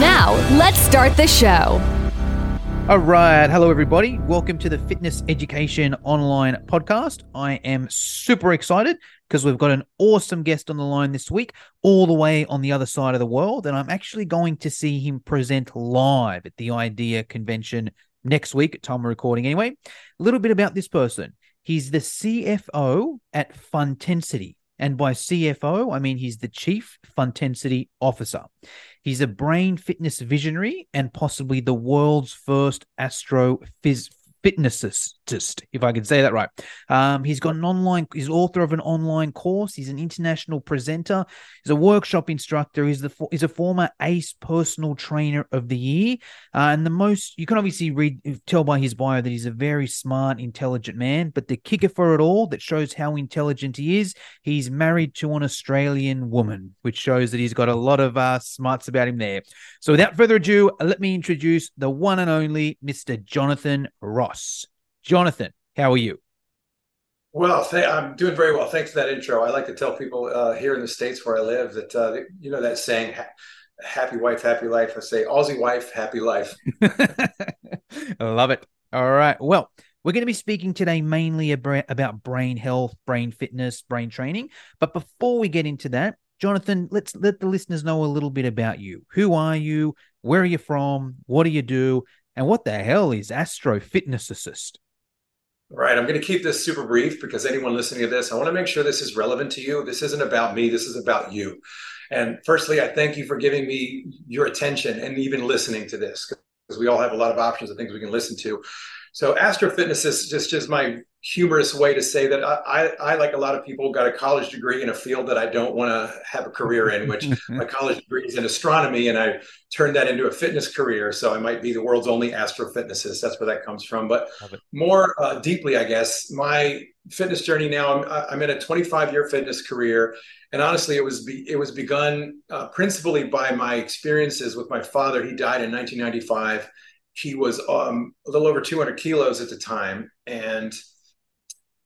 Now, let's start the show. All right. Hello, everybody. Welcome to the Fitness Education Online Podcast. I am super excited because we've got an awesome guest on the line this week, all the way on the other side of the world. And I'm actually going to see him present live at the IDEA convention next week, at time of recording anyway. A little bit about this person. He's the CFO at Funtensity. And by CFO, I mean he's the Chief Funtensity Officer. He's a brain fitness visionary and possibly the world's first astrophys fitnessist, if I can say that right. Um, he's got an online, he's author of an online course. He's an international presenter. He's a workshop instructor. He's the he's a former ACE personal trainer of the year. Uh, and the most you can obviously read tell by his bio that he's a very smart, intelligent man. But the kicker for it all that shows how intelligent he is, he's married to an Australian woman, which shows that he's got a lot of uh, smarts about him there. So without further ado, let me introduce the one and only Mr. Jonathan Ross. Jonathan, how are you? Well, th- I'm doing very well. Thanks for that intro. I like to tell people uh, here in the states where I live that uh, you know that saying, "Happy wife, happy life." I say, "Aussie wife, happy life." I love it. All right. Well, we're going to be speaking today mainly about brain health, brain fitness, brain training. But before we get into that, Jonathan, let's let the listeners know a little bit about you. Who are you? Where are you from? What do you do? And what the hell is Astro Fitness Assist? Right. I'm going to keep this super brief because anyone listening to this, I want to make sure this is relevant to you. This isn't about me, this is about you. And firstly, I thank you for giving me your attention and even listening to this because we all have a lot of options of things we can listen to. So Astro Fitness is just just my humorous way to say that I, I, I, like a lot of people, got a college degree in a field that I don't want to have a career in, which my college degree is in astronomy, and I turned that into a fitness career. So I might be the world's only astrophysicist. That's where that comes from. But more uh, deeply, I guess, my fitness journey now, I'm, I'm in a 25 year fitness career. And honestly, it was be, it was begun uh, principally by my experiences with my father. He died in 1995 he was um, a little over 200 kilos at the time, and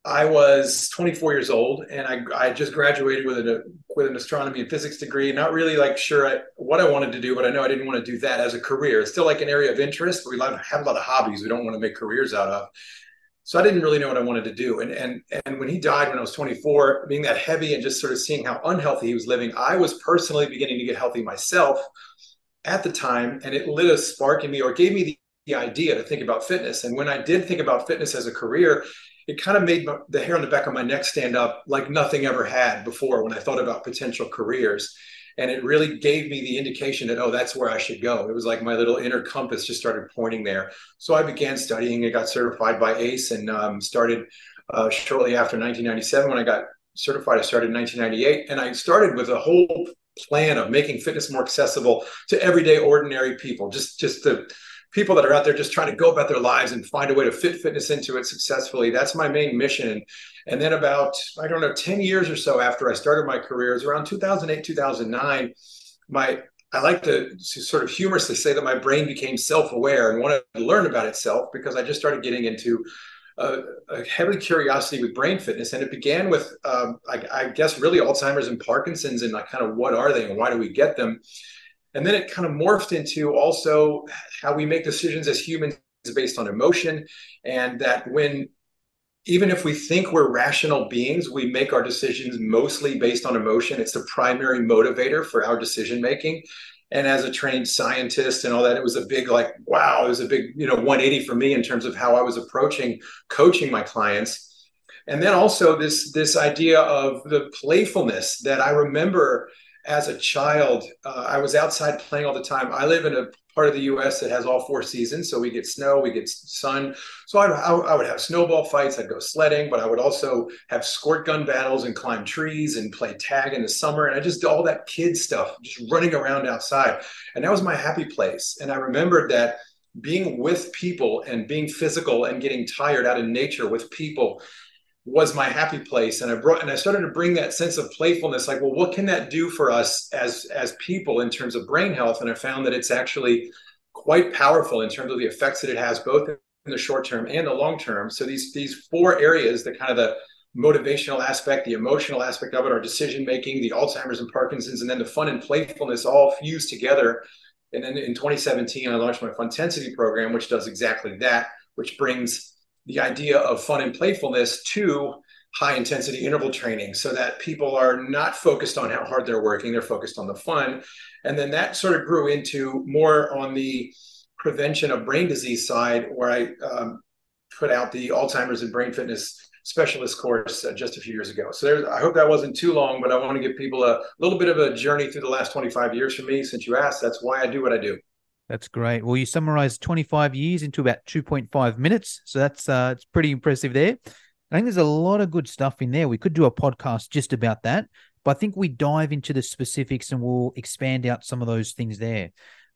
I was 24 years old, and I, I just graduated with an with an astronomy and physics degree. Not really like sure I, what I wanted to do, but I know I didn't want to do that as a career. It's still like an area of interest, but we have a lot of hobbies we don't want to make careers out of. So I didn't really know what I wanted to do. And and and when he died when I was 24, being that heavy and just sort of seeing how unhealthy he was living, I was personally beginning to get healthy myself at the time, and it lit a spark in me or gave me the the idea to think about fitness. And when I did think about fitness as a career, it kind of made my, the hair on the back of my neck stand up like nothing ever had before when I thought about potential careers. And it really gave me the indication that, oh, that's where I should go. It was like my little inner compass just started pointing there. So I began studying and got certified by ACE and um, started uh, shortly after 1997 when I got certified. I started in 1998. And I started with a whole plan of making fitness more accessible to everyday ordinary people, just, just to people that are out there just trying to go about their lives and find a way to fit fitness into it successfully. That's my main mission. And then about, I don't know, 10 years or so after I started my career, it was around 2008, 2009, my I like to, to sort of humorously say that my brain became self-aware and wanted to learn about itself because I just started getting into a, a heavy curiosity with brain fitness, and it began with, um, I, I, guess, really Alzheimer's and Parkinson's, and like kind of what are they and why do we get them? And then it kind of morphed into also how we make decisions as humans based on emotion. And that when, even if we think we're rational beings, we make our decisions mostly based on emotion. It's the primary motivator for our decision making. And as a trained scientist and all that, it was a big, like, wow, it was a big, you know, 180 for me in terms of how I was approaching coaching my clients and then also this this idea of the playfulness that i remember as a child, uh, I was outside playing all the time. I live in a part of the U.S. that has all four seasons. So we get snow, we get sun. So I, I, would have snowball fights. I'd go sledding, but I would also have squirt gun battles and climb trees and play tag in the summer. And I just all that kid stuff, just running around outside. And that was my happy place. And I remembered that being with people and being physical and getting tired out in nature with people was my happy place. And i brought and i started to bring that sense of playfulness like well what can that do for us as as people in terms of brain health? And i found that it's actually quite powerful in terms of the effects that it has both in the short term and the long term. So these these four areas the kind of the motivational aspect the emotional aspect of it our decision making the alzheimer's and parkinson's and then the fun and playfulness all fused together. And then in 2017 i launched my funtensity program which does exactly that which brings the idea of fun and playfulness to high intensity interval training so that people are not focused on how hard they're working, they're focused on the fun. And then that sort of grew into more on the prevention of brain disease side, where I um, put out the Alzheimer's and brain fitness specialist course uh, just a few years ago. So I hope that wasn't too long, but I want to give people a little bit of a journey through the last 25 years for me. Since you asked, that's why I do what I do. That's great. Well, you summarized 25 years into about 2.5 minutes. So that's uh, it's pretty impressive there. I think there's a lot of good stuff in there. We could do a podcast just about that, but I think we dive into the specifics and we'll expand out some of those things there.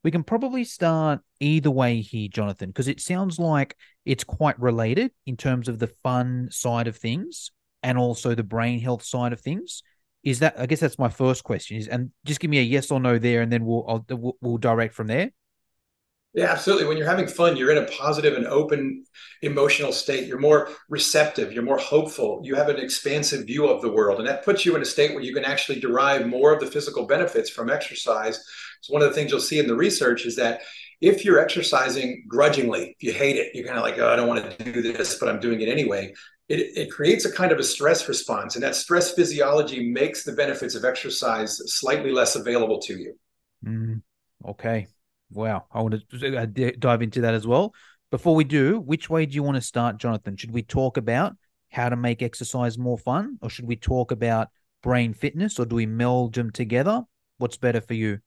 We can probably start either way here, Jonathan, because it sounds like it's quite related in terms of the fun side of things and also the brain health side of things. Is that? I guess that's my first question. Is and just give me a yes or no there, and then we'll I'll, we'll, we'll direct from there. Yeah, absolutely. When you're having fun, you're in a positive and open emotional state. You're more receptive, you're more hopeful, you have an expansive view of the world. And that puts you in a state where you can actually derive more of the physical benefits from exercise. So, one of the things you'll see in the research is that if you're exercising grudgingly, if you hate it, you're kind of like, oh, I don't want to do this, but I'm doing it anyway. It, it creates a kind of a stress response. And that stress physiology makes the benefits of exercise slightly less available to you. Mm, okay. Wow, I want to uh, dive into that as well. Before we do, which way do you want to start, Jonathan? Should we talk about how to make exercise more fun, or should we talk about brain fitness, or do we meld them together? What's better for you?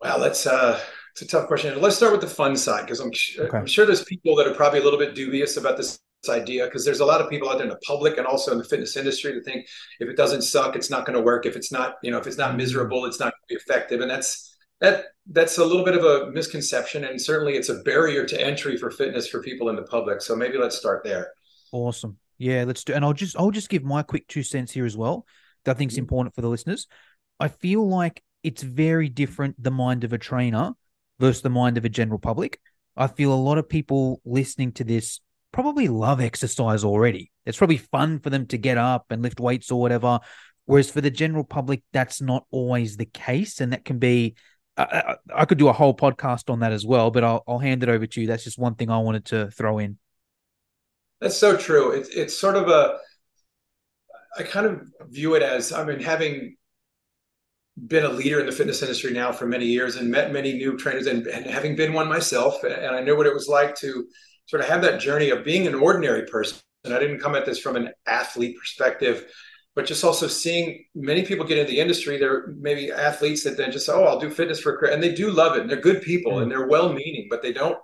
Well, that's uh, it's a tough question. Let's start with the fun side because I'm, okay. I'm sure there's people that are probably a little bit dubious about this idea because there's a lot of people out there in the public and also in the fitness industry that think if it doesn't suck, it's not going to work. If it's not, you know, if it's not mm-hmm. miserable, it's not going to be effective. And that's that that's a little bit of a misconception and certainly it's a barrier to entry for fitness for people in the public so maybe let's start there. Awesome. Yeah let's do and i'll just i'll just give my quick two cents here as well that i think is mm-hmm. important for the listeners. I feel like it's very different the mind of a trainer versus the mind of a general public. I feel a lot of people listening to this probably love exercise already. It's probably fun for them to get up and lift weights or whatever whereas for the general public that's not always the case and that can be I, I, could do a whole podcast on that as well, but I'll, I'll hand it over to you. That's just one thing I wanted to throw in. That's so true. It's it's sort of a. I kind of view it as I mean, having been a leader in the fitness industry now for many years and met many new trainers and, and having been one myself, and I know what it was like to sort of have that journey of being an ordinary person. And I didn't come at this from an athlete perspective but just also seeing many people get into the industry. They're maybe athletes that then just say, "Oh, I'll do fitness for," a career," and they do love it, and they're good people, mm-hmm. and they're well-meaning, but they don't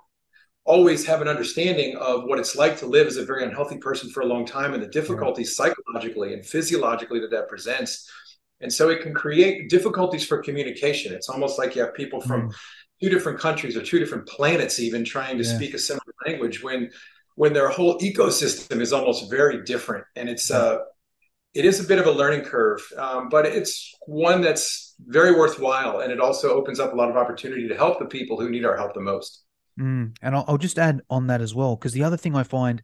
always have an understanding of what it's like to live as a very unhealthy person for a long time, and the difficulties mm-hmm. psychologically and physiologically that that presents. And so it can create difficulties for communication. It's almost like you have people from mm. two different countries or two different planets, even trying to yeah. speak a similar language when when their whole ecosystem is almost very different. And it's uh, it is a bit of a learning curve, um, but it's one that's very worthwhile, and it also opens up a lot of opportunity to help the people who need our help the most. Mm, and I'll, I'll, just add on that as well, because the other thing I find,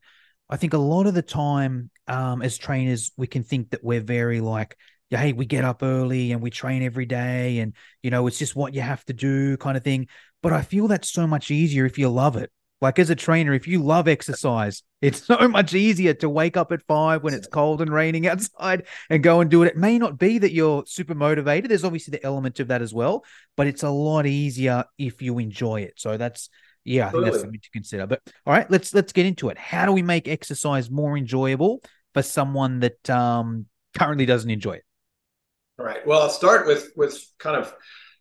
I think a lot of the time, um, as trainers, we can think that we're very like, hey, we get up early and we train every day, and you know, it's just what you have to do, kind of thing. But I feel that's so much easier if you love it. Like as a trainer, if you love exercise, it's so much easier to wake up at five when it's cold and raining outside and go and do it. It may not be that you're super motivated. There's obviously the element of that as well, but it's a lot easier if you enjoy it. So that's yeah, I think that's something to consider. But all right, let's let's get into it. How do we make exercise more enjoyable for someone that um, currently doesn't enjoy it? All right. Well, I'll start with with kind of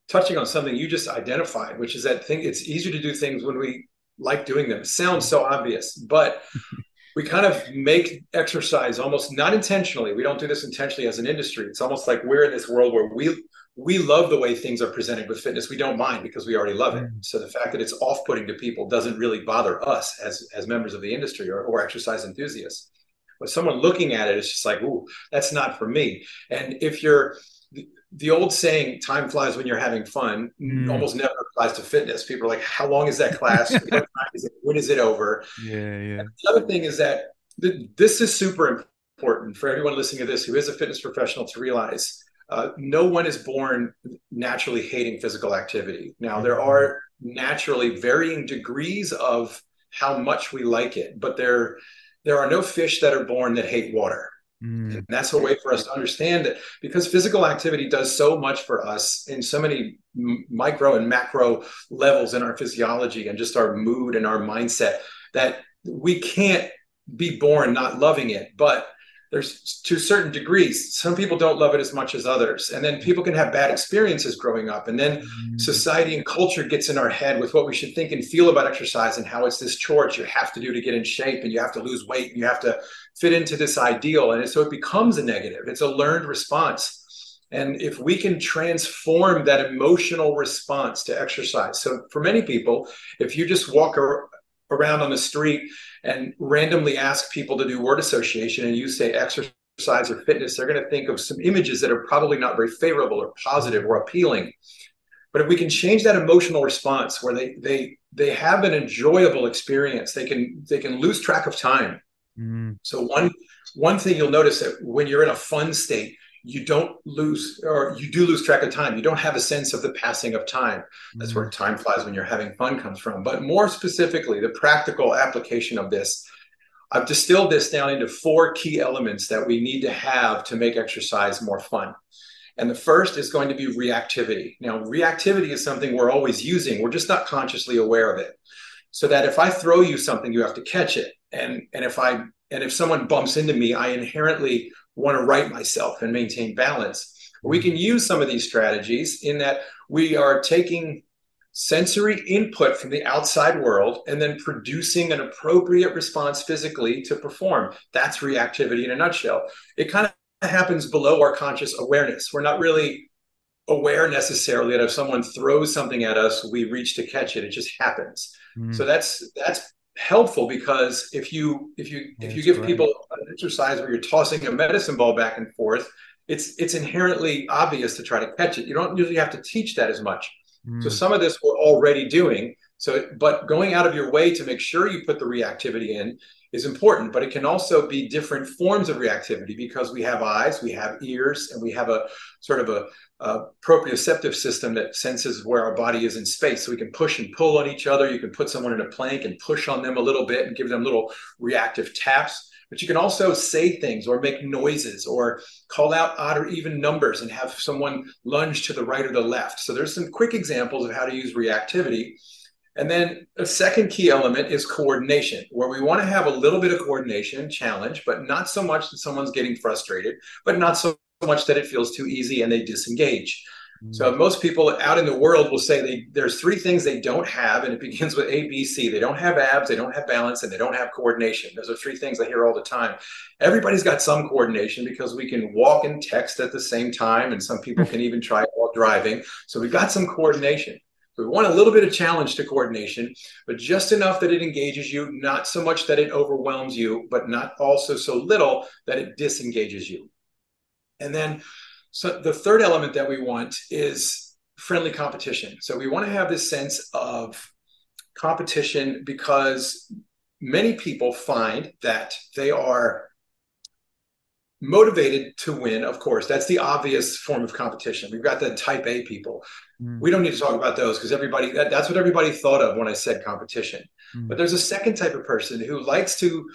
touching on something you just identified, which is that thing. It's easier to do things when we like doing them. It sounds so obvious, but we kind of make exercise almost not intentionally. We don't do this intentionally as an industry. It's almost like we're in this world where we we love the way things are presented with fitness. We don't mind because we already love it. Mm. So the fact that it's off-putting to people doesn't really bother us as as members of the industry or, or exercise enthusiasts. But someone looking at it, it's just like, ooh, that's not for me. And if you're the old saying time flies when you're having fun mm. almost never applies to fitness. People are like how long is that class? Is it, when is it over? Yeah yeah. And the other thing is that th- this is super important for everyone listening to this who is a fitness professional to realize uh, no one is born naturally hating physical activity. Now there mm-hmm. are naturally varying degrees of how much we like it but there there are no fish that are born that hate water Mm. And that's a way for us to understand it because physical activity does so much for us in so many micro and macro levels in our physiology and just our mood and our mindset that we can't be born not loving it. But there's to certain degrees some people don't love it as much as others and then people can have bad experiences growing up and then mm-hmm. society and culture gets in our head with what we should think and feel about exercise and how it's this chore you have to do to get in shape and you have to lose weight and you have to fit into this ideal and so it becomes a negative it's a learned response and if we can transform that emotional response to exercise so for many people if you just walk around on the street and randomly ask people to do word association and you say exercise or fitness, they're going to think of some images that are probably not very favorable or positive or appealing. But if we can change that emotional response where they they they have an enjoyable experience, they can they can lose track of time. Mm. So one one thing you'll notice that when you're in a fun state, you don't lose or you do lose track of time. You don't have a sense of the passing of time. That's where mm-hmm. time flies when you're having fun comes from. But more specifically the practical application of this i've distilled this down into four key elements that we need to have to make exercise more fun. And the first is going to be reactivity. Now reactivity is something we're always using. We're just not consciously aware of it. So that if i throw you something you have to catch it and and if i and if someone bumps into me i inherently want to right myself and maintain balance. We can use some of these strategies in that we are taking sensory input from the outside world and then producing an appropriate response physically to perform. That's reactivity in a nutshell. It kind of happens below our conscious awareness. We're not really aware necessarily that if someone throws something at us, we reach to catch it. It just happens. Mm. So that's that's helpful because if you if you if you give great. people an exercise where you're tossing a medicine ball back and forth it's it's inherently obvious to try to catch it you don't usually have to teach that as much mm. so some of this we're already doing so but going out of your way to make sure you put the reactivity in is important, but it can also be different forms of reactivity because we have eyes, we have ears, and we have a sort of a, a, proprioceptive system that senses where our body is in space. So we can push and pull on each other. You can put someone in a plank and push on them a little bit and give them little reactive taps. But you can also say things or make noises or call out odd or even numbers and have someone lunge to the right or the left. So there's some quick examples of how to use reactivity and then a second key element is coordination, where we want to have a little bit of coordination challenge, but not so much that someone's getting frustrated, but not so much that it feels too easy and they disengage. Mm-hmm. So most people out in the world will say they, there's three things they don't have, and it begins with A, B, C. They don't have abs, they don't have balance, and they don't have coordination. Those are three things I hear all the time. Everybody's got some coordination because we can walk and text at the same time, and some people can even try it while driving. So we've got some coordination. We want a little bit of challenge to coordination, but just enough that it engages you, not so much that it overwhelms you, but not also so little that it disengages you. And then so the third element that we want is friendly competition. So we want to have this sense of competition because many people find that they are motivated to win of course. That's the obvious form of competition. We've got the type a people. Mm. we don't need to talk about those because everybody that, that's what everybody thought of when i said competition. Mm. but there's a second type of person who likes to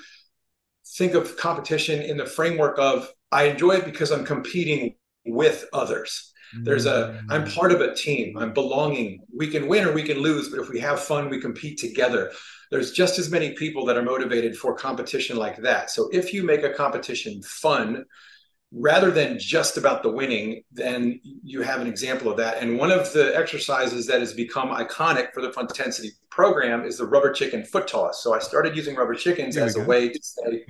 think of competition in the framework of i enjoy it because i'm competing with others there's a i'm mm. part of a team i'm belonging we can win or we can lose but if we have fun we compete together there's just as many people that are motivated for competition like that. So if you make a competition fun, rather than just about the winning, then you have an example of that. And one of the exercises that has become iconic for the Funtensity program is the rubber chicken foot toss. So I started using rubber chickens there as a way to say,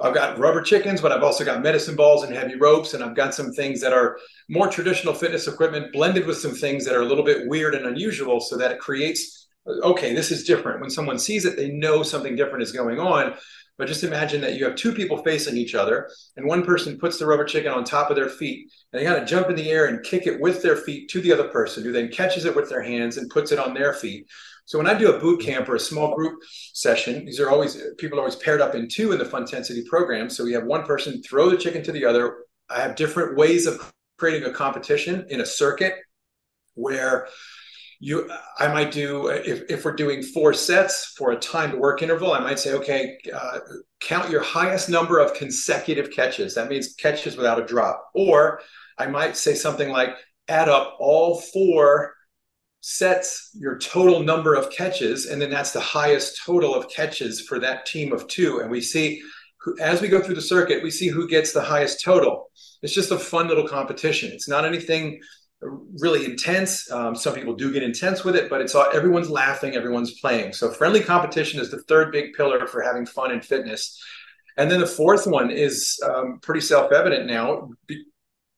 I've got rubber chickens, but I've also got medicine balls and heavy ropes, and I've got some things that are more traditional fitness equipment blended with some things that are a little bit weird and unusual so that it creates okay, this is different. When someone sees it, they know something different is going on. But just imagine that you have two people facing each other, and one person puts the rubber chicken on top of their feet, and they got to jump in the air and kick it with their feet to the other person, who then catches it with their hands and puts it on their feet. So when I do a boot camp or a small group session, these are always people are always paired up in two in the Funtensity program. So we have one person throw the chicken to the other. I have different ways of creating a competition in a circuit where you i might do if, if we're doing four sets for a timed work interval i might say okay uh, count your highest number of consecutive catches that means catches without a drop or i might say something like add up all four sets your total number of catches and then that's the highest total of catches for that team of two and we see as we go through the circuit we see who gets the highest total it's just a fun little competition it's not anything really intense. Um, some people do get intense with it, but it's all everyone's laughing, everyone's playing. So friendly competition is the third big pillar for having fun in fitness. And then the fourth one is um, pretty self-evident now,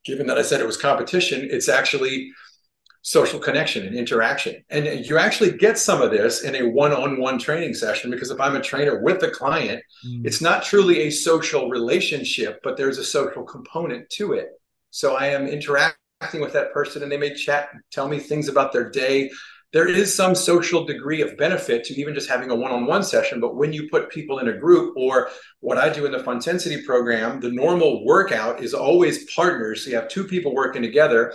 given that I said it was competition. It's actually social connection and interaction. And you actually get some of this in a one-on-one training session because if I'm a trainer with a client, mm. it's not truly a social relationship, but there's a social component to it. So I am interacting with that person and they may chat, tell me things about their day. There is some social degree of benefit to even just having a one on one session. But when you put people in a group, or what I do in the Funtensity program, the normal workout is always partners. So you have two people working together.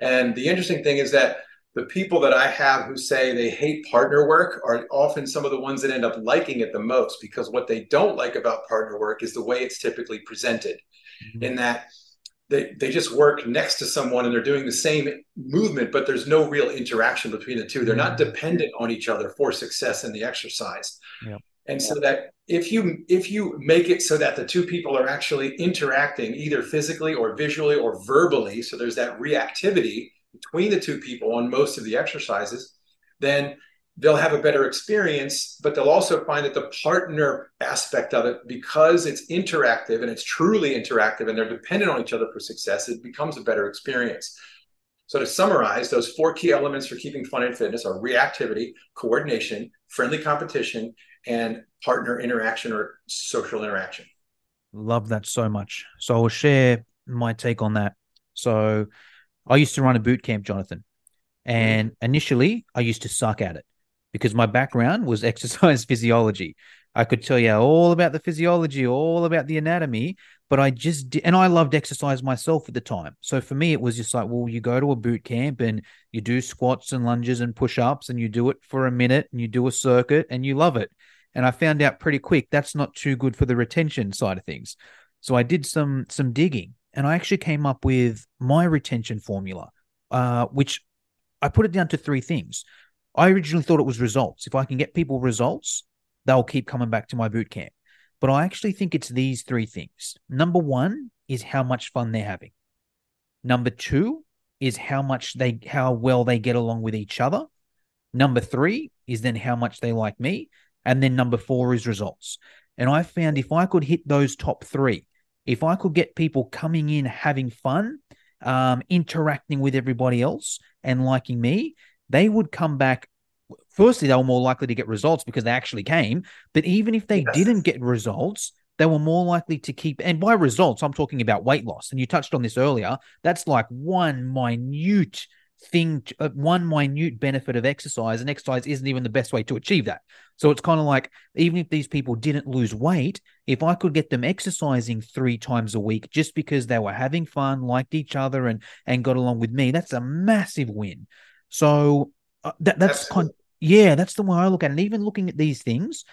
And the interesting thing is that the people that I have who say they hate partner work are often some of the ones that end up liking it the most because what they don't like about partner work is the way it's typically presented, mm-hmm. in that they, they just work next to someone and they're doing the same movement, but there's no real interaction between the two. They're not mm-hmm. dependent on each other for success in the exercise. And so that if you if you make it so that the two people are actually interacting either physically or visually or verbally, so there's that reactivity between the two people on most of the exercises, then they'll have a better experience, but they'll also find that the partner aspect of it, because it's interactive and it's truly interactive and they're dependent on each other for success, it becomes a better experience. So, to summarize, those four key elements for keeping fun and fitness are reactivity, coordination, friendly competition, and partner interaction or social interaction. Love that so much. So, I'll share my take on that. So, I used to run a boot camp, Jonathan, and mm-hmm. initially I used to suck at it because my background was exercise physiology. I could tell you all about the physiology, all about the anatomy, but I just did, and I loved exercise myself at the time. So for me, it was just like, well, you go to a boot camp and you do squats and lunges and push ups and you do it for a minute and you do a circuit and you love it. And I found out pretty quick that's not too good for the retention side of things. So I did some some digging and I actually came up with my retention formula, uh, which I put it down to three things. I originally thought it was results. If I can get people results, they'll keep coming back to my boot camp. But I actually think it's these three things. Number one is how much fun they're having. Number two is how much they how well they get along with each other. Number three is then how much they like me. And then number four is results. And I found if I could hit those top three, if I could get people coming in having fun, um, interacting with everybody else and liking me, they would come back. Firstly, they were more likely to get results because they actually came. But even if they yes. didn't get results, they were more likely to keep. And by results, I'm talking about weight loss. And you touched on this earlier. That's like one minute thing, uh, one minute benefit of exercise, and exercise isn't even the best way to achieve that. So it's kind of like even if these people didn't lose weight, if I could get them exercising three times a week just because they were having fun, liked each other, and and got along with me, that's a massive win. So uh, that that's kind, yeah, that's the way I look at it. And even looking at these things,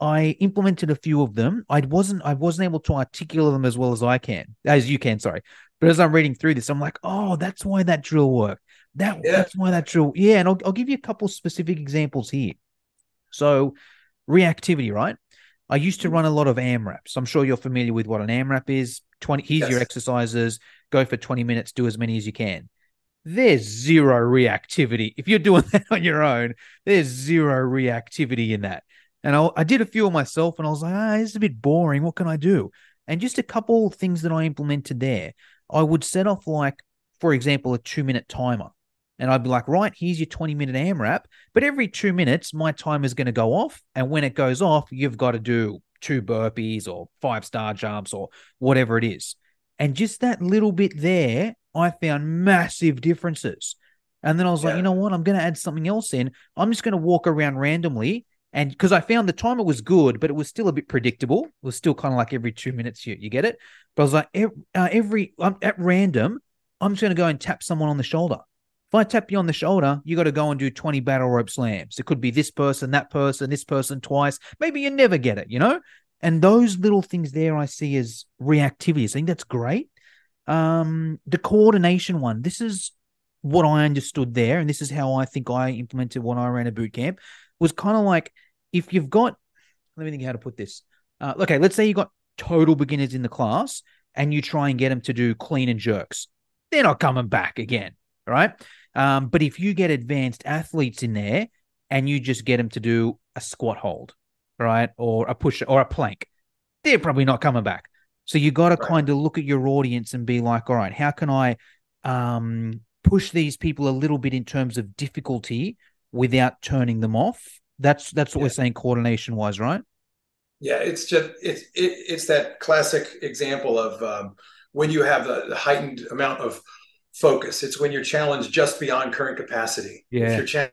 I implemented a few of them. I wasn't I wasn't able to articulate them as well as I can, as you can. Sorry, but as I'm reading through this, I'm like, oh, that's why that drill worked. That yeah. that's why that drill. Yeah, and I'll I'll give you a couple specific examples here. So, reactivity, right? I used to mm-hmm. run a lot of AMRAPs. I'm sure you're familiar with what an AMRAP is. 20, here's Yes. your exercises, go for 20 minutes, do as many as you can. There's zero reactivity. If you're doing that on your own, there's zero reactivity in that. And I, I did a few of myself and I was like, ah, this is a bit boring. What can I do? And just a couple things that I implemented there. I would set off, like, for example, a two minute timer. And I'd be like, right, here's your 20 minute AMRAP. But every two minutes, my timer is going to go off. And when it goes off, you've got to do two burpees or five star jumps or whatever it is. And just that little bit there, I found massive differences. And then I was like, you know what? I'm going to add something else in. I'm just going to walk around randomly. And because I found the timer was good, but it was still a bit predictable. It was still kind of like every two minutes you, you get it. But I was like, every, uh, every um, at random, I'm just going to go and tap someone on the shoulder. If I tap you on the shoulder, you got to go and do 20 battle rope slams. It could be this person, that person, this person twice. Maybe you never get it, you know? And those little things there I see as reactivities. I think that's great. Um, the coordination one, this is what I understood there, and this is how I think I implemented when I ran a boot camp, was kind of like if you've got, let me think how to put this. Uh, okay, let's say you've got total beginners in the class and you try and get them to do clean and jerks. They're not coming back again, right? Um, but if you get advanced athletes in there and you just get them to do a squat hold, right, or a push or a plank, they're probably not coming back. So you got to Right. kind of look at your audience and be like, all right, how can I um, push these people a little bit in terms of difficulty without turning them off? That's that's what Yeah. we're saying coordination wise, right? Yeah, it's just it's it, it's that classic example of um, when you have the, the heightened amount of focus. It's when you're challenged just beyond current capacity. Yeah. If you're challenged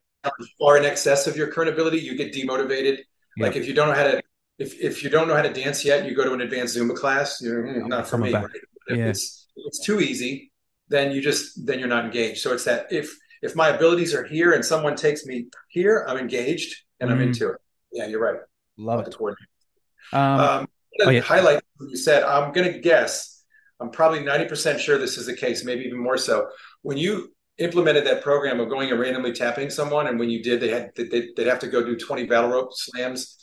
far in excess of your current ability, you get demotivated. Like if you don't know how to if if you don't know how to dance yet, you go to an advanced Zumba class. You're "Hmm, I'm not for me. Right? If Yeah. it's it's too easy, then you just then you're not engaged. So it's that if if my abilities are here and someone takes me here, I'm engaged and I'm Mm. into it. Yeah, you're right. Love it. Um, Um, oh, yeah. highlight what you said. I'm going to guess. I'm probably 90% sure this is the case, maybe even more so. When you implemented that program of going and randomly tapping someone, and when you did, they had they, they'd have to go do 20 battle rope slams.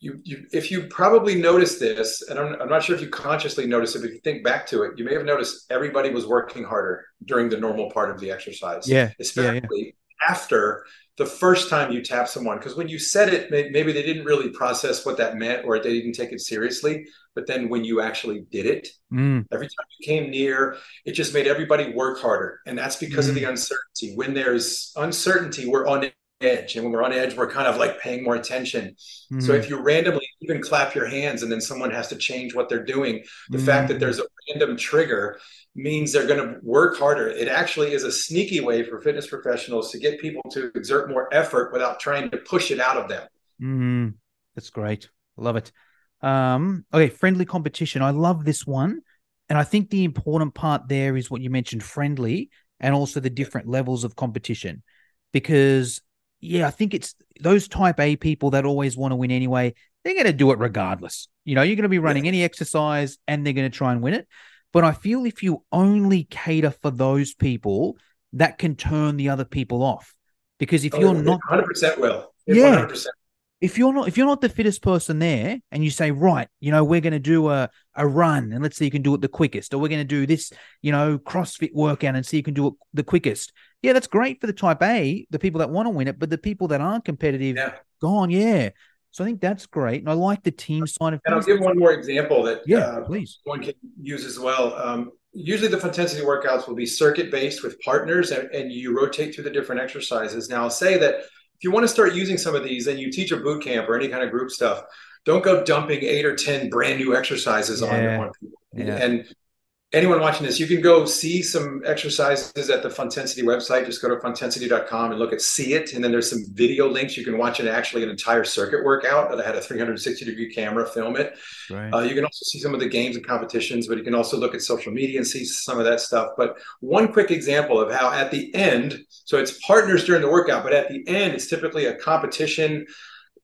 You, you, if you probably noticed this, and I'm, I'm not sure if you consciously noticed it, but if you think back to it, you may have noticed everybody was working harder during the normal part of the exercise yeah, yeah, yeah. especially after the first time you tap someone. Because when you said it, maybe they didn't really process what that meant or they didn't take it seriously. But then when you actually did it, Mm, every time you came near, it just made everybody work harder. And that's because of the uncertainty. When there's uncertainty, we're on edge. And when we're on edge, we're kind of like paying more attention. So mm, if you randomly even clap your hands and then someone has to change what they're doing, the fact that mm. there's a random trigger means they're going to work harder. It actually is a sneaky way for fitness professionals to get people to exert more effort without trying to push it out of them. Mm, that's great. Love it. Um, okay, friendly competition. I love this one. And I think the important part there is what you mentioned friendly and also the different levels of competition. Because, yeah, I think it's those type A people that always want to win anyway, they're going to do it regardless. You know, you're going to be running any exercise and they're going to try and win it. But I feel if you only cater for those people, that can turn the other people off. Because if you're not 100% will. It Yeah. 100%. if you're not if you're not the fittest person there and you say right you know we're going to do a, a run and let's see you can do it the quickest or we're going to do this you know crossfit workout and see you can do it the quickest yeah that's great for the type a the people that want to win it but the people that aren't competitive Yeah. gone yeah so i think that's great and i like the team side of And I'll give one more example that yeah uh, please one can use as well. Um, usually, the Funtensity workouts will be circuit based with partners, and, and you rotate through the different exercises. Now, I'll say that if you want to start using some of these, and you teach a boot camp or any kind of group stuff, don't go dumping eight or ten brand new exercises on, Yeah. on people. Yeah. And anyone watching this, you can go see some exercises at the Funtensity website. Just go to funtensity.com and look at see it. And then there's some video links. You can watch it actually an entire circuit workout that I had a 360 degree camera film it. right Uh, you can also see some of the games and competitions, but you can also look at social media and see some of that stuff. But one quick example of how at the end, so it's partners during the workout, but at the end, it's typically a competition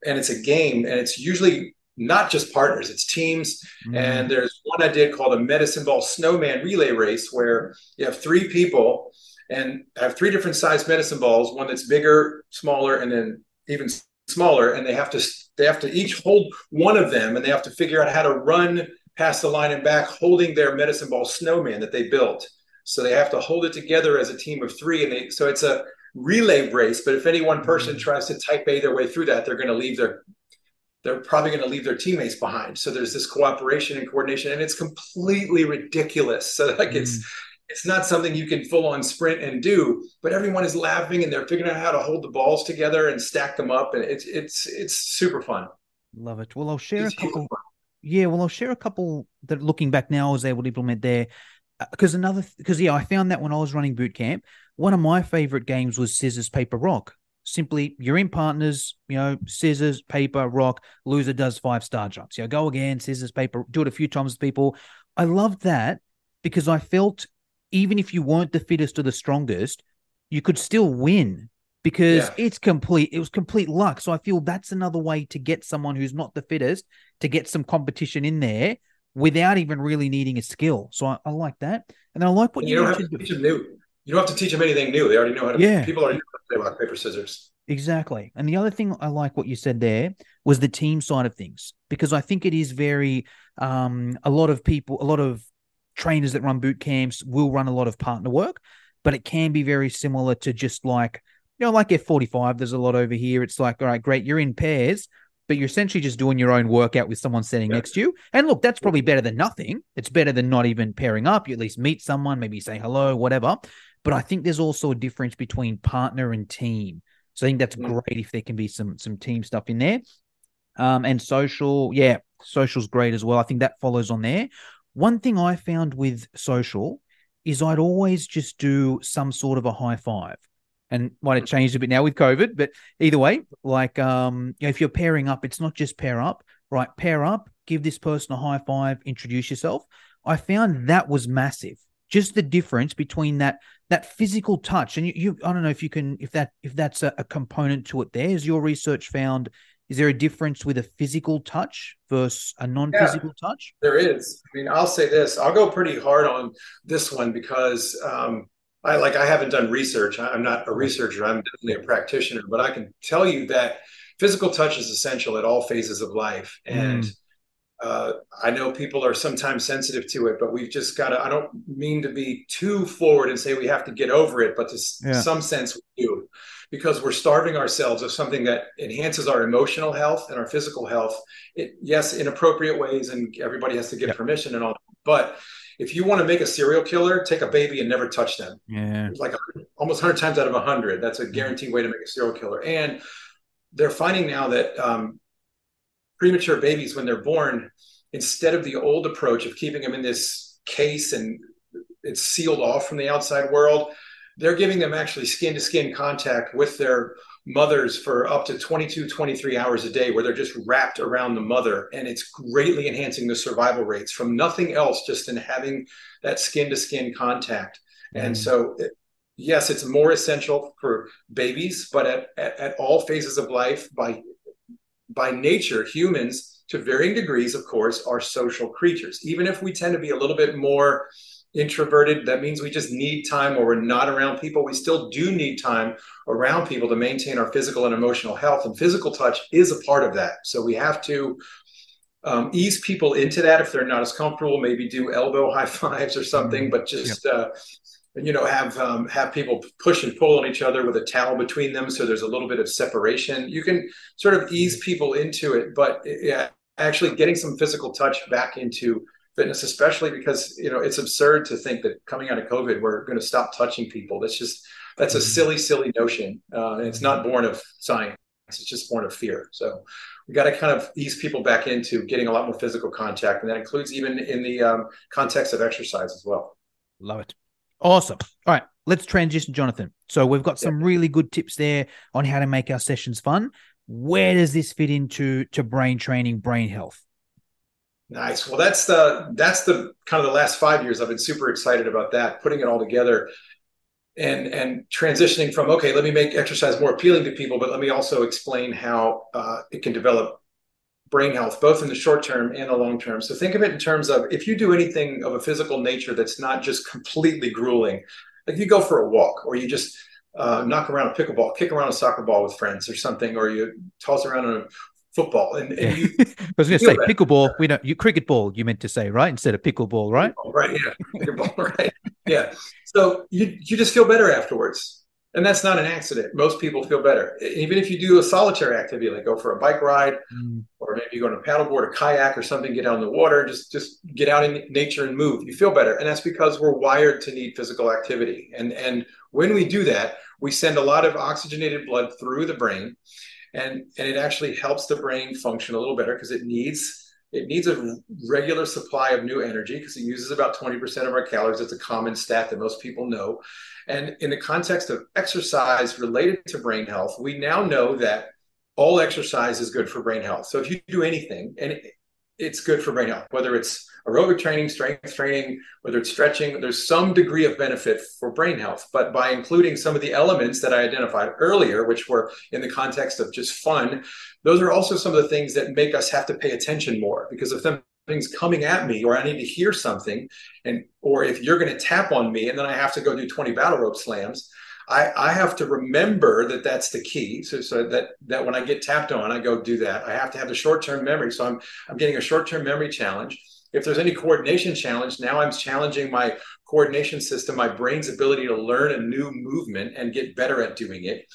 and it's a game, and it's usually not just partners, it's teams. Mm, And there's one I did called a medicine ball snowman relay race where you have three people and have three different size medicine balls, one that's bigger, smaller, and then even smaller. And they have to they have to each hold one of them and they have to figure out how to run past the line and back holding their medicine ball snowman that they built. So they have to hold it together as a team of three. And they, so it's a relay race. But if any one person mm-hmm. tries to type A their way through that, they're going to leave their they're probably going to leave their teammates behind. So there's this cooperation and coordination, and it's completely ridiculous. So like mm. it's it's not something you can full on sprint and do, but everyone is laughing and they're figuring out how to hold the balls together and stack them up, and it's it's it's super fun. Love it. Well, I'll share it's a couple. Yeah, well, I'll share a couple that looking back now I was able to implement there. Because uh, another, because yeah, I found that when I was running boot camp, one of my favorite games was scissors, paper, rock simply you're in partners, you know, scissors, paper, rock, loser does five star jumps. You know, go again, scissors, paper, do it a few times with people. I loved that because I felt even if you weren't the fittest or the strongest, you could still win because yeah. it's complete it was complete luck. So I feel that's another way to get someone who's not the fittest to get some competition in there without even really needing a skill. So I, I like that. And I like what you, you mentioned. You don't have to teach them anything new. They already know how to. Yeah. People already know how to play rock paper scissors. Exactly. And the other thing I like what you said there was the team side of things because I think it is very um a lot of people a lot of trainers that run boot camps will run a lot of partner work, but it can be very similar to just like you know like F45 there's a lot over here it's like all right great you're in pairs but you're essentially just doing your own workout with someone sitting yeah. next to you. And look, that's probably better than nothing. It's better than not even pairing up. You at least meet someone, maybe say hello, whatever. But I think there's also a difference between partner and team. So I think that's mm-hmm. great if there can be some some team stuff in there. Um, and social, yeah, social's great as well. I think that follows on there. One thing I found with social is I'd always just do some sort of a high five. And might have changed a bit now with COVID, but either way, like um, you know, if you're pairing up, it's not just pair up, right? Pair up, give this person a high five, introduce yourself. I found that was massive just the difference between that that physical touch. And you, you i don't know if you can if that if that's a, a component to it there. Is your research found is there a difference with a physical touch versus a non-physical yeah, touch? There is. I mean i'll say this. I'll go pretty hard on this one because um, i like i haven't done research. I'm not a researcher. I'm definitely a practitioner but i can tell you that physical touch is essential at all phases of life. And mm uh, I know people are sometimes sensitive to it, but we've just got to. I don't mean to be too forward and say we have to get over it, but to yeah. some sense we do, because we're starving ourselves of something that enhances our emotional health and our physical health. It, yes, in appropriate ways, and everybody has to give yeah. permission and all. But if you want to make a serial killer, take a baby and never touch them. Yeah, like almost hundred times out of hundred, that's a guaranteed way to make a serial killer. And they're finding now that um, premature babies when they're born, instead of the old approach of keeping them in this case and it's sealed off from the outside world, they're giving them actually skin to skin contact with their mothers for up to 22, 23 hours a day, where they're just wrapped around the mother. And it's greatly enhancing the survival rates from nothing else, just in having that skin to skin contact. Mm. And so, it, yes, it's more essential for babies, but at, at, at all phases of life, by by nature, humans, to varying degrees, of course, are social creatures. Even if we tend to be a little bit more introverted, that means we just need time or we're not around people. We still do need time around people to maintain our physical and emotional health. And physical touch is a part of that. So we have to um, ease people into that if they're not as comfortable, maybe do elbow high fives or something, mm-hmm. but just uh, you know have um, have people push and pull on each other with a towel between them so there's a little bit of separation. You can sort of ease people into it but yeah actually getting some physical touch back into fitness especially because you know it's absurd to think that coming out of covid we're going to stop touching people. That's just that's a mm-hmm. silly silly notion uh, and it's not born of science. It's just born of fear. So we got to kind of ease people back into getting a lot more physical contact and that includes even in the um, context of exercise as well. Love it Awesome. All right, let's transition, Jonathan. So we've got some really good tips there on how to make our sessions fun. Where does this fit into to brain training, brain health? Nice. Well, that's the that's the kind of the last five years. I've been super excited about that, putting it all together, and and transitioning from okay, let me make exercise more appealing to people, but let me also explain how uh, it can develop brain health, both in the short term and the long term. So think of it in terms of if you do anything of a physical nature that's not just completely grueling, like you go for a walk or you just uh, knock around a pickleball, kick around a soccer ball with friends or something, or you toss around a football. And, and you, I was going to say pickleball. We know you cricket ball. You meant to say right instead of pickleball, right? Right. Yeah. Pickleball. right. Yeah. So you you just feel better afterwards. And that's not an accident. Most people feel better. Even if you do a solitary activity, like go for a bike ride, mm. or maybe you go on a paddleboard a kayak or something, get out in the water, just just get out in nature and move. You feel better. And that's because we're wired to need physical activity. And and when we do that, we send a lot of oxygenated blood through the brain. And, and it actually helps the brain function a little better because it needs it needs a regular supply of new energy because it uses about 20% of our calories. It's a common stat that most people know. And in the context of exercise related to brain health, we now know that all exercise is good for brain health. So if you do anything, and it's good for brain health, whether it's aerobic training, strength training, whether it's stretching, there's some degree of benefit for brain health. But by including some of the elements that I identified earlier, which were in the context of just fun, those are also some of the things that make us have to pay attention more because if something's coming at me or I need to hear something, and or if you're going to tap on me and then I have to go do 20 battle rope slams, I, I have to remember that that's the key. So, so that that when I get tapped on, I go do that. I have to have the short term memory. So I'm I'm getting a short term memory challenge. If there's any coordination challenge, now I'm challenging my coordination system, my brain's ability to learn a new movement and get better at doing it.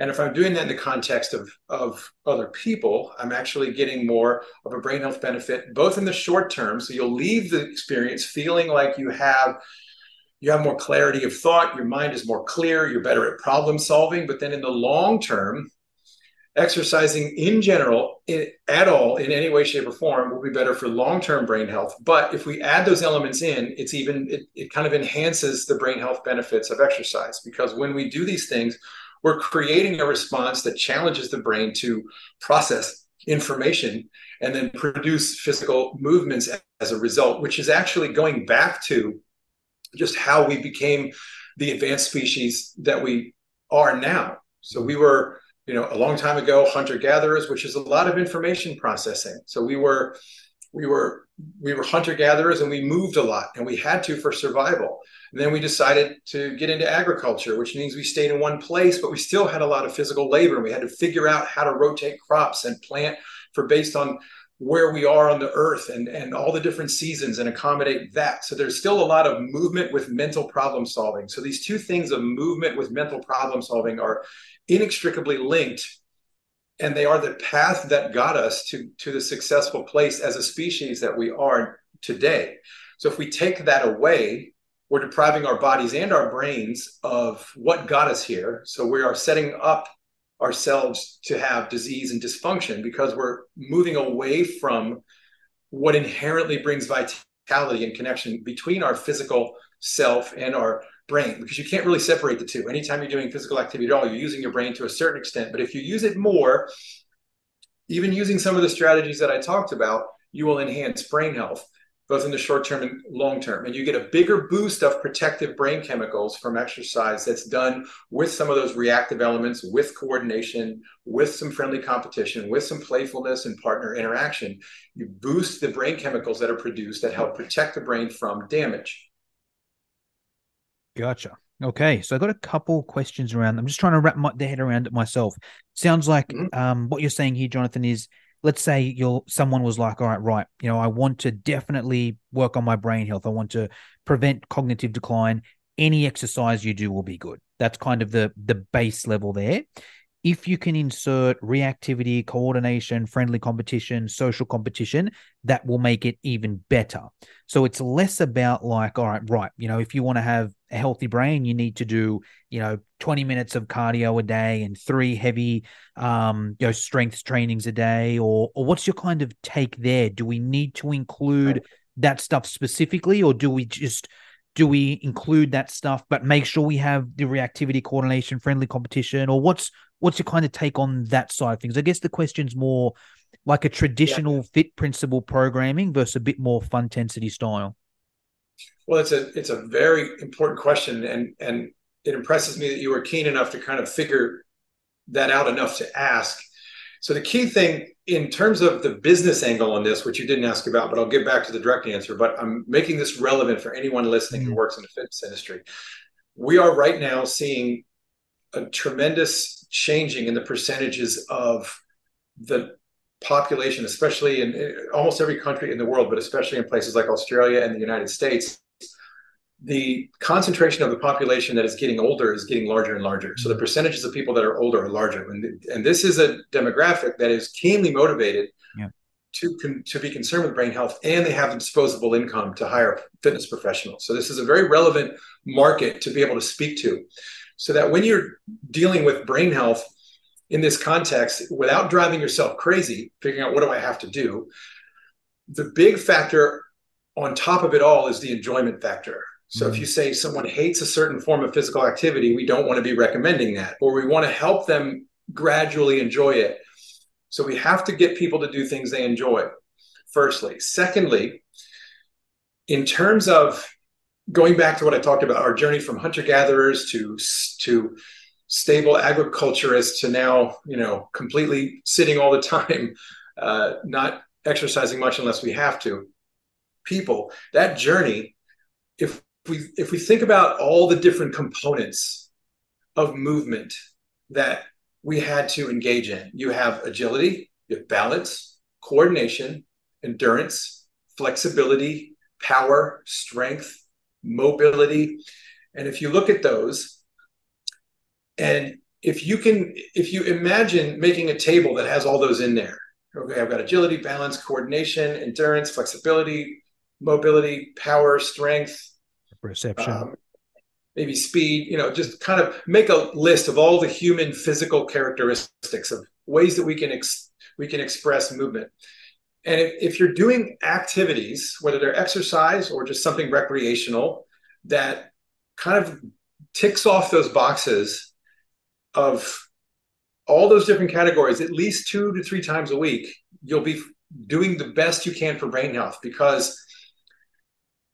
And if I'm doing that in the context of, of other people, I'm actually getting more of a brain health benefit, both in the short term. So you'll leave the experience feeling like you have you have more clarity of thought, your mind is more clear, you're better at problem solving. But then in the long term, exercising in general, in, at all, in any way, shape, or form, will be better for long term brain health. But if we add those elements in, it's even, it, it kind of enhances the brain health benefits of exercise because when we do these things, we're creating a response that challenges the brain to process information and then produce physical movements as a result, which is actually going back to just how we became the advanced species that we are now. So we were, you know, a long time ago hunter gatherers, which is a lot of information processing. So we were we were we were hunter gatherers and we moved a lot and we had to for survival. And then we decided to get into agriculture, which means we stayed in one place, but we still had a lot of physical labor. And we had to figure out how to rotate crops and plant for based on where we are on the earth and, and all the different seasons and accommodate that. So there's still a lot of movement with mental problem solving. So these two things of movement with mental problem solving are inextricably linked. And they are the path that got us to, to the successful place as a species that we are today. So if we take that away, we're depriving our bodies and our brains of what got us here. So we are setting up ourselves to have disease and dysfunction because we're moving away from what inherently brings vitality and connection between our physical self and our brain because you can't really separate the two. Anytime you're doing physical activity at all, you're using your brain to a certain extent. But if you use it more, even using some of the strategies that I talked about, you will enhance brain health both in the short term and long term. And you get a bigger boost of protective brain chemicals from exercise that's done with some of those reactive elements, with coordination, with some friendly competition, with some playfulness and partner interaction. You boost the brain chemicals that are produced that help protect the brain from damage. Gotcha. Okay, so I got a couple questions around. I'm just trying to wrap my head around it myself. Sounds like mm-hmm. um, what you're saying here, Jonathan, is let's say you're someone was like, all right, right, you know, I want to definitely work on my brain health. I want to prevent cognitive decline. Any exercise you do will be good. That's kind of the the base level there. If you can insert reactivity, coordination, friendly competition, social competition, that will make it even better. So it's less about like, all right, right, you know, if you want to have a healthy brain, you need to do, you know, 20 minutes of cardio a day and three heavy um, you know, strength trainings a day, or or what's your kind of take there? Do we need to include that stuff specifically, or do we just do we include that stuff but make sure we have the reactivity coordination friendly competition or what's what's your kind of take on that side of things i guess the question's more like a traditional yeah. fit principle programming versus a bit more Funtensity style well it's a it's a very important question and and it impresses me that you were keen enough to kind of figure that out enough to ask. So the key thing in terms of the business angle on this, which you didn't ask about, but I'll get back to the direct answer, but I'm making this relevant for anyone listening mm-hmm. who works in the fitness industry. We are right now seeing a tremendous changing in the percentages of the population, especially in almost every country in the world, but especially in places like Australia and the United States, the concentration of the population that is getting older is getting larger and larger. So the mm-hmm. percentages of people that are older are larger, and, and this is a demographic that is keenly motivated yeah. to con, to be concerned with brain health, and they have disposable income to hire fitness professionals. So this is a very relevant market to be able to speak to, so that when you're dealing with brain health in this context, without driving yourself crazy, figuring out what do I have to do, the big factor on top of it all is the enjoyment factor so if you say someone hates a certain form of physical activity, we don't want to be recommending that, or we want to help them gradually enjoy it. So we have to get people to do things they enjoy, firstly. Secondly, in terms of going back to what I talked about, our journey from hunter gatherers to, to stable agriculturists to now, you know, completely sitting all the time, uh, not exercising much unless we have to, people, that journey, if we if we think about all the different components of movement that we had to engage in, you have agility, you have balance, coordination, endurance, flexibility, power, strength, mobility. And if you look at those, and if you can, if you imagine making a table that has all those in there, okay, I've got agility, balance, coordination, endurance, flexibility, mobility, power, strength, perception. Um, maybe speed you know just kind of make a list of all the human physical characteristics of ways that we can ex- we can express movement. And if, if you're doing activities whether they're exercise or just something recreational that kind of ticks off those boxes of all those different categories at least two to three times a week you'll be doing the best you can for brain health because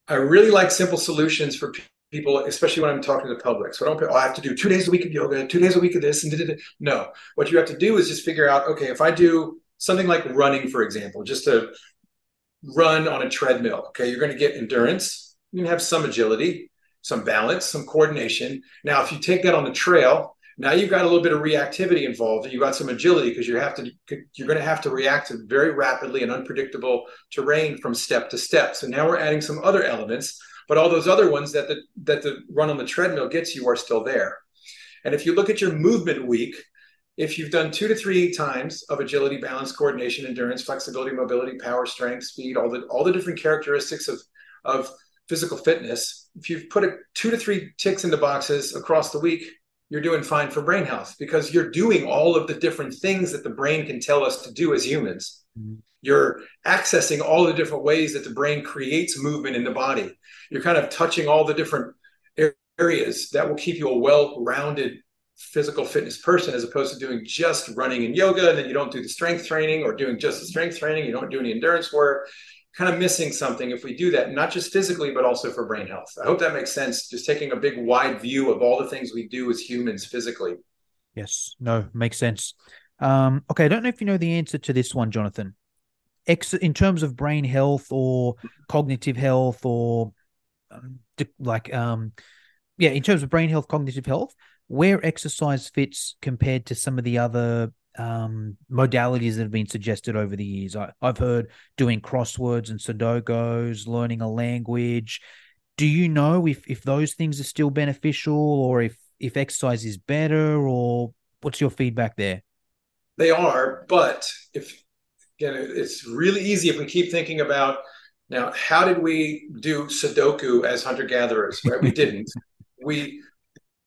I really like simple solutions for people, especially when I'm talking to the public. So I don't, oh, I have to do two days a week of yoga, two days a week of this, and da, da, da. no. What you have to do is just figure out, okay, if I do something like running, for example, just to run on a treadmill, okay, you're going to get endurance, you have some agility, some balance, some coordination. Now, if you take that on the trail, now you've got a little bit of reactivity involved. You've got some agility because you have to you're going to have to react to very rapidly and unpredictable terrain from step to step. So now we're adding some other elements, but all those other ones that the that the run on the treadmill gets you are still there. And if you look at your movement week, if you've done two to three times of agility, balance, coordination, endurance, flexibility, mobility, power, strength, speed, all the all the different characteristics of of physical fitness, if you've put a two to three ticks into boxes across the week, you're doing fine for brain health because you're doing all of the different things that the brain can tell us to do as humans. Mm-hmm. You're accessing all the different ways that the brain creates movement in the body. You're kind of touching all the different areas that will keep you a well rounded physical fitness person as opposed to doing just running and yoga and then you don't do the strength training or doing just the strength training you don't do any endurance work kind of missing something if we do that, not just physically, but also for brain health. I hope that makes sense. Just taking a big wide view of all the things we do as humans physically. Yes, no, makes sense. Um, okay, I don't know if you know the answer to this one, Jonathan. Ex- in terms of brain health or cognitive health or um, like, um, yeah, in terms of brain health, cognitive health, where exercise fits compared to some of the other um, modalities that have been suggested over the years. I, have heard doing crosswords and Sudokus, learning a language. Do you know if if those things are still beneficial, or if if exercise is better, or what's your feedback there? They are, but if again, it's really easy if we keep thinking about now. How did we do Sudoku as hunter gatherers? Right, we didn't. we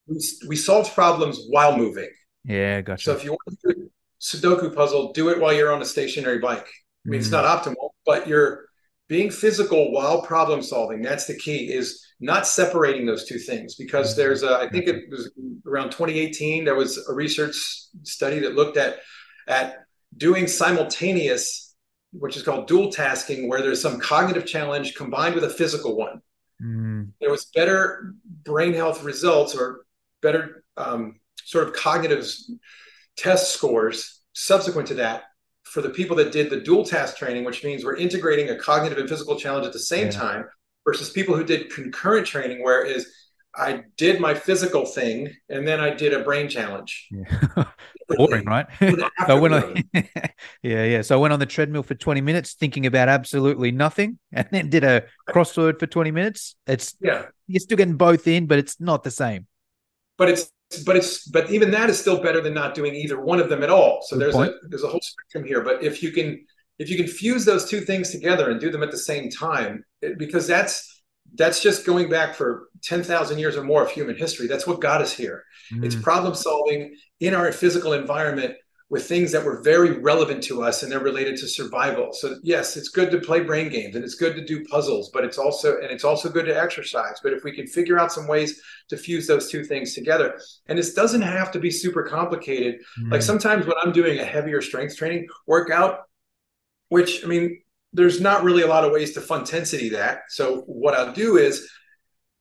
we we solved problems while moving. Yeah, gotcha. So if you want to do Sudoku puzzle, do it while you're on a stationary bike. I mean, mm it's not optimal, but you're being physical while problem solving. That's the key is not separating those two things because mm-hmm. there's a, I think it was around 2018, there was a research study that looked at, at doing simultaneous, which is called dual tasking, where there's some cognitive challenge combined with a physical one. Mm. There was better brain health results or better um, sort of cognitive test scores subsequent to that for the people that did the dual task training, which means we're integrating a cognitive and physical challenge at the same yeah. time, versus people who did concurrent training, where is I did my physical thing, and then I did a brain challenge. Yeah. Boring, right? so I went on, yeah, yeah. So I went on the treadmill for 20 minutes thinking about absolutely nothing and then did a crossword for 20 minutes. It's yeah, you're still getting both in, but it's not the same. But it's but it's but even that is still better than not doing either one of them at all. So Good there's point. a there's a whole spectrum here. But if you can if you can fuse those two things together and do them at the same time, it, because that's that's just going back for 10,000 years or more of human history. That's what got us here. Mm. It's problem solving in our physical environment with things that were very relevant to us and they're related to survival. So yes, it's good to play brain games and it's good to do puzzles, but it's also and it's also good to exercise. But if we can figure out some ways to fuse those two things together, and this doesn't have to be super complicated. Mm. Like sometimes when I'm doing a heavier strength training workout, which I mean, there's not really a lot of ways to funtensity that. So what I'll do is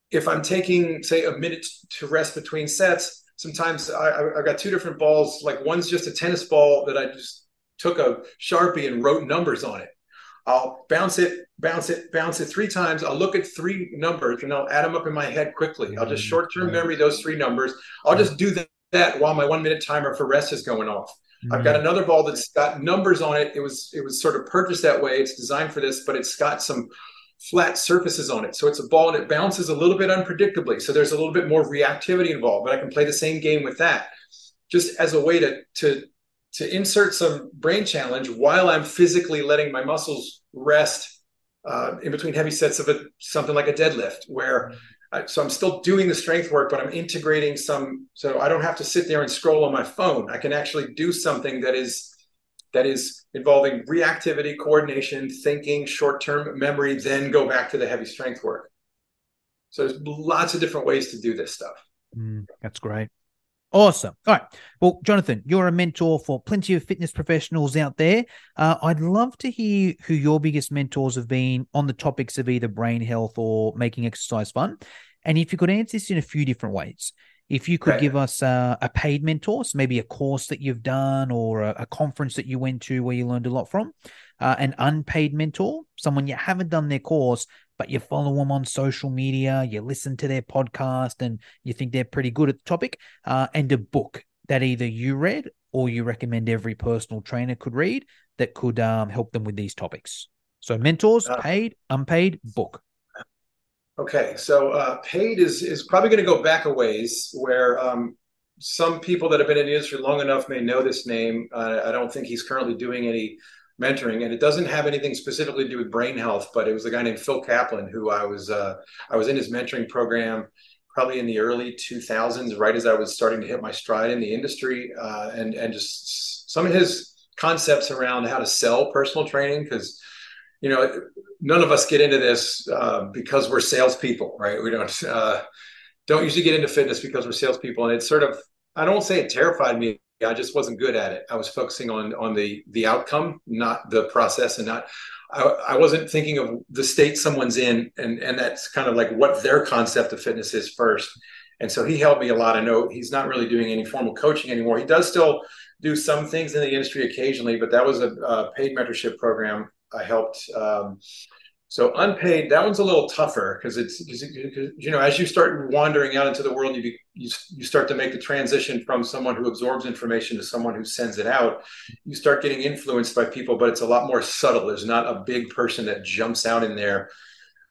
if I'm taking, say, a minute to rest between sets, sometimes I, have got two different balls. Like one's just a tennis ball that I just took a Sharpie and wrote numbers on it. I'll bounce it, bounce it, bounce it three times. I'll look at three numbers and I'll add them up in my head quickly. I'll just short term memory those three numbers. I'll just do that while my one minute timer for rest is going off. Mm-hmm. I've got another ball that's got numbers on it. It was it was sort of purchased that way. It's designed for this, but it's got some flat surfaces on it. So it's a ball and it bounces a little bit unpredictably. So there's a little bit more reactivity involved, but I can play the same game with that just as a way to to to insert some brain challenge while I'm physically letting my muscles rest uh, in between heavy sets of a, something like a deadlift, where I, so I'm still doing the strength work, but I'm integrating some. So I don't have to sit there and scroll on my phone. I can actually do something that is that is involving reactivity, coordination, thinking, short-term memory, then go back to the heavy strength work. So there's lots of different ways to do this stuff. Mm, that's great. Awesome. All right. Well, Jonathan, you're a mentor for plenty of fitness professionals out there. Uh, I'd love to hear who your biggest mentors have been on the topics of either brain health or making exercise fun. And if you could answer this in a few different ways. If you could give us uh, a paid mentor, so maybe a course that you've done or a, a, conference that you went to where you learned a lot from, uh, an unpaid mentor, someone you haven't done their course, but you follow them on social media, you listen to their podcast, and you think they're pretty good at the topic, uh, and a book that either you read or you recommend every personal trainer could read that could um, help them with these topics. So, mentors, uh, paid, unpaid, book. Okay, so uh, paid is is probably going to go back a ways, where um, some people that have been in the industry long enough may know this name. Uh, I don't think he's currently doing any mentoring, and it doesn't have anything specifically to do with brain health. But it was a guy named Phil Kaplan who I was uh, I was in his mentoring program probably in the early 2000s, right as I was starting to hit my stride in the industry, uh, and and just some of his concepts around how to sell personal training because you know, none of us get into this uh, because we're salespeople, right? We don't uh, don't usually get into fitness because we're salespeople, and it's sort of I don't say it terrified me. I just wasn't good at it. I was focusing on on the the outcome, not the process, and not. I, I wasn't thinking of the state someone's in, and and that's kind of like what their concept of fitness is first. And so he helped me a lot. I know he's not really doing any formal coaching anymore. He does still do some things in the industry occasionally, but that was a, a paid mentorship program I helped. Um, so unpaid, that one's a little tougher because it's because you know as you start wandering out into the world, you, be, you you start to make the transition from someone who absorbs information to someone who sends it out. You start getting influenced by people, but it's a lot more subtle. There's not a big person that jumps out in there.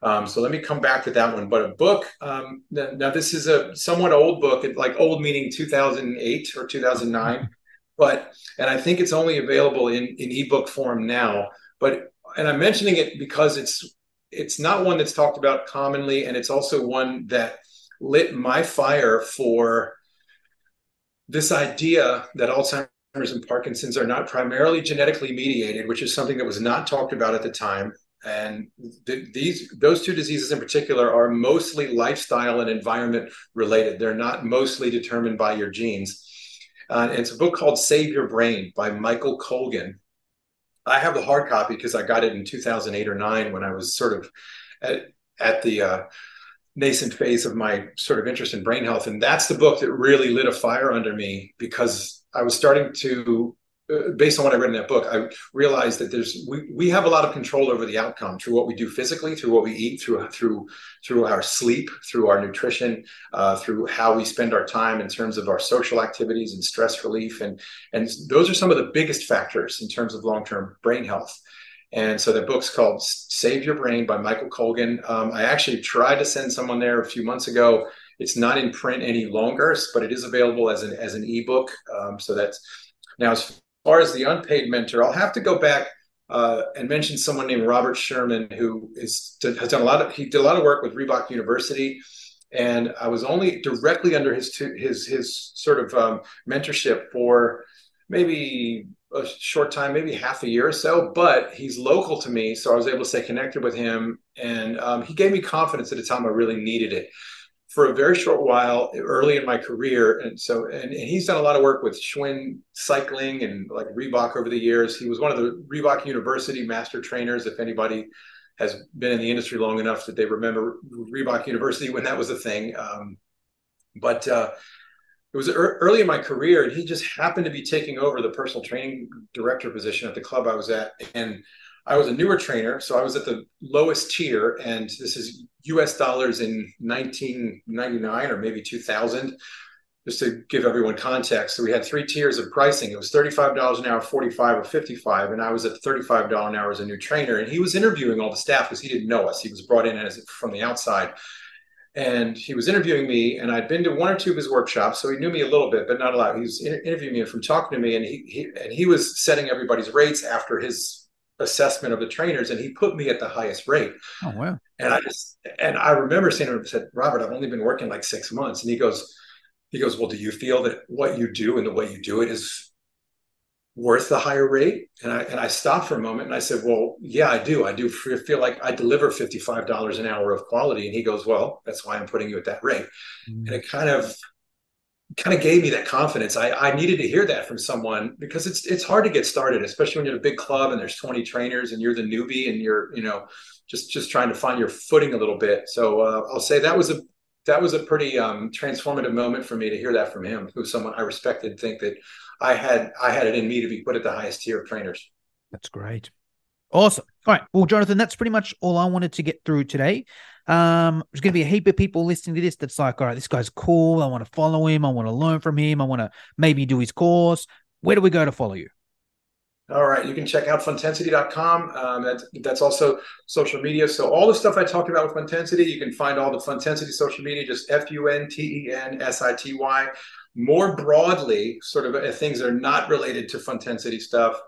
Um, so let me come back to that one. But a book. Um, now this is a somewhat old book, like old meaning 2008 or 2009, but and I think it's only available in in ebook form now but and I'm mentioning it because it's it's not one that's talked about commonly, and it's also one that lit my fire for this idea that Alzheimer's and Parkinson's are not primarily genetically mediated, which is something that was not talked about at the time. And th- these those two diseases in particular are mostly lifestyle and environment related. They're not mostly determined by your genes. Uh, it's a book called Save Your Brain by Michael Colgan. I have the hard copy because I got it in 2008 or nine when I was sort of at, at the uh, nascent phase of my sort of interest in brain health. And that's the book that really lit a fire under me because I was starting to based on what I read in that book, I realized that there's we, we have a lot of control over the outcome through what we do physically, through what we eat, through through through our sleep, through our nutrition, uh, through how we spend our time in terms of our social activities and stress relief, and and those are some of the biggest factors in terms of long term brain health. And so the book's called Save Your Brain by Michael Colgan. Um, I actually tried to send someone there a few months ago. It's not in print any longer, but it is available as an as an ebook. Um, so that's now as far as the unpaid mentor, I'll have to go back uh, and mention someone named Robert Sherman, who is has done a lot of he did a lot of work with Reebok University, and I was only directly under his his his sort of um, mentorship for maybe a short time, maybe half a year or so. But he's local to me, so I was able to stay connected with him, and um, he gave me confidence at a time I really needed it for a very short while early in my career. And so, and, and, he's done a lot of work with Schwinn cycling and like Reebok over the years. He was one of the Reebok University master trainers. If anybody has been in the industry long enough that they remember Reebok University when that was a thing. Um, but uh, it was early in my career, and he just happened to be taking over the personal training director position at the club I was at. And I was a newer trainer, so I was at the lowest tier, and this is U.S. dollars in 1999 or maybe 2000. Just to give everyone context, so we had three tiers of pricing. It was $35 an hour, 45, or 55, and I was at $35 an hour as a new trainer. And he was interviewing all the staff because he didn't know us. He was brought in as from the outside, and he was interviewing me. And I'd been to one or two of his workshops, so he knew me a little bit, but not a lot. He was interviewing me from talking to me, and he, he and he was setting everybody's rates after his assessment of the trainers and he put me at the highest rate. Oh wow. And I just and I remember saying to him, I said, Robert, I've only been working like six months. And he goes, he goes, Well, do you feel that what you do and the way you do it is worth the higher rate? And I and I stopped for a moment and I said, Well, yeah, I do. I do feel like I deliver $55 an hour of quality. And he goes, Well, that's why I'm putting you at that rate. Mm-hmm. And it kind of kind of gave me that confidence. I, I needed to hear that from someone because it's it's hard to get started, especially when you're a big club and there's 20 trainers and you're the newbie and you're you know just just trying to find your footing a little bit. So uh, I'll say that was a that was a pretty um, transformative moment for me to hear that from him, who's someone I respected. Think that I had I had it in me to be put at the highest tier of trainers. That's great. Awesome. All right. Well, Jonathan, that's pretty much all I wanted to get through today. Um, there's going to be a heap of people listening to this that's like, all right, this guy's cool. I want to follow him. I want to learn from him. I want to maybe do his course. Where do we go to follow you? All right, you can check out funtensity.com. Um, that, that's also social media. So all the stuff I talked about with Funtensity, you can find all the Funtensity social media, just F-U-N-T-E-N-S-I-T-Y. More broadly, sort of uh, things that are not related to Funtensity stuff,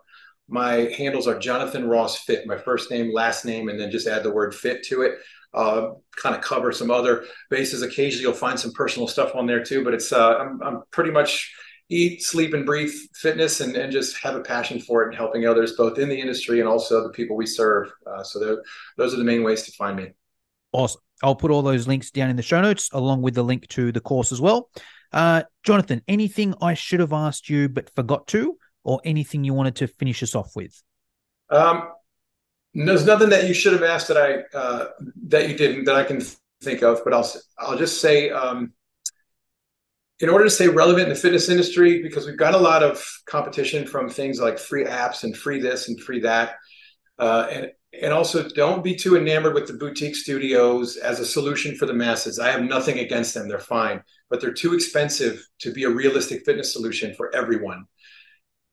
my handles are Jonathan Ross Fit, my first name, last name, and then just add the word fit to it uh, kind of cover some other bases. Occasionally, you'll find some personal stuff on there too, but it's uh, I'm, I'm pretty much eat, sleep, and breathe fitness, and, and just have a passion for it and helping others, both in the industry and also the people we serve. Uh, so those are the main ways to find me. Awesome. I'll put all those links down in the show notes, along with the link to the course as well. Uh, Jonathan, anything I should have asked you but forgot to, or anything you wanted to finish us off with? Um, there's nothing that you should have asked that I uh, that you didn't that I can think of, but I'll I'll just say um, in order to stay relevant in the fitness industry, because we've got a lot of competition from things like free apps and free this and free that, uh, and and also don't be too enamored with the boutique studios as a solution for the masses. I have nothing against them; they're fine, but they're too expensive to be a realistic fitness solution for everyone.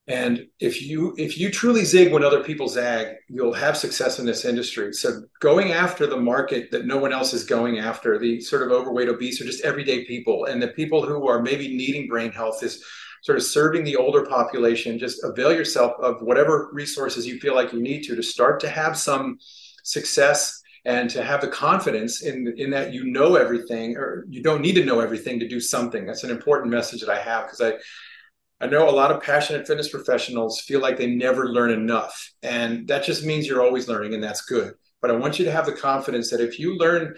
And if you if you truly zig when other people zag, you'll have success in this industry. So going after the market that no one else is going after, the sort of overweight, obese, or just everyday people, and the people who are maybe needing brain health is sort of serving the older population. Just avail yourself of whatever resources you feel like you need to to start to have some success and to have the confidence in in that you know everything or you don't need to know everything to do something. That's an important message that I have because I I know a lot of passionate fitness professionals feel like they never learn enough. And that just means you're always learning, and that's good. But I want you to have the confidence that if you learn,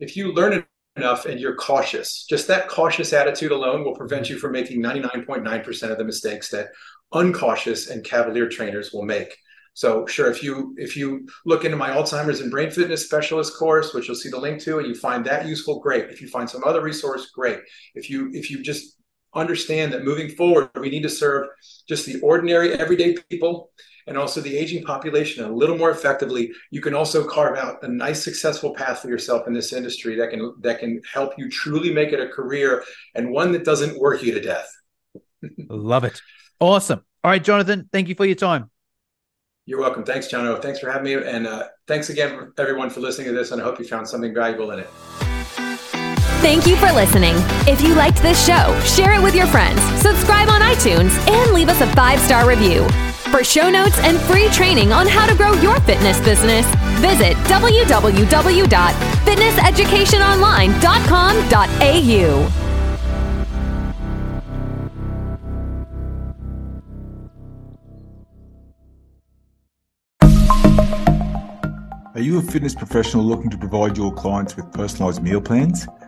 if you learn enough and you're cautious, just that cautious attitude alone will prevent you from making 99.9% of the mistakes that uncautious and cavalier trainers will make. So sure, if you if you look into my Alzheimer's and brain fitness specialist course, which you'll see the link to, and you find that useful, great. If you find some other resource, great. If you if you just understand that moving forward, we need to serve just the ordinary, everyday people and also the aging population a little more effectively. You can also carve out a nice, successful path for yourself in this industry that can that can help you truly make it a career and one that doesn't work you to death. Love it. Awesome. All right, Jonathan, thank you for your time. You're welcome. Thanks, Jono. Thanks for having me. And uh, thanks again, everyone, for listening to this. And I hope you found something valuable in it. Thank you for listening. If you liked this show, share it with your friends, subscribe on iTunes, and leave us a five star review. For show notes and free training on how to grow your fitness business, visit www.fitnesseducationonline.com.au. Are you a fitness professional looking to provide your clients with personalized meal plans?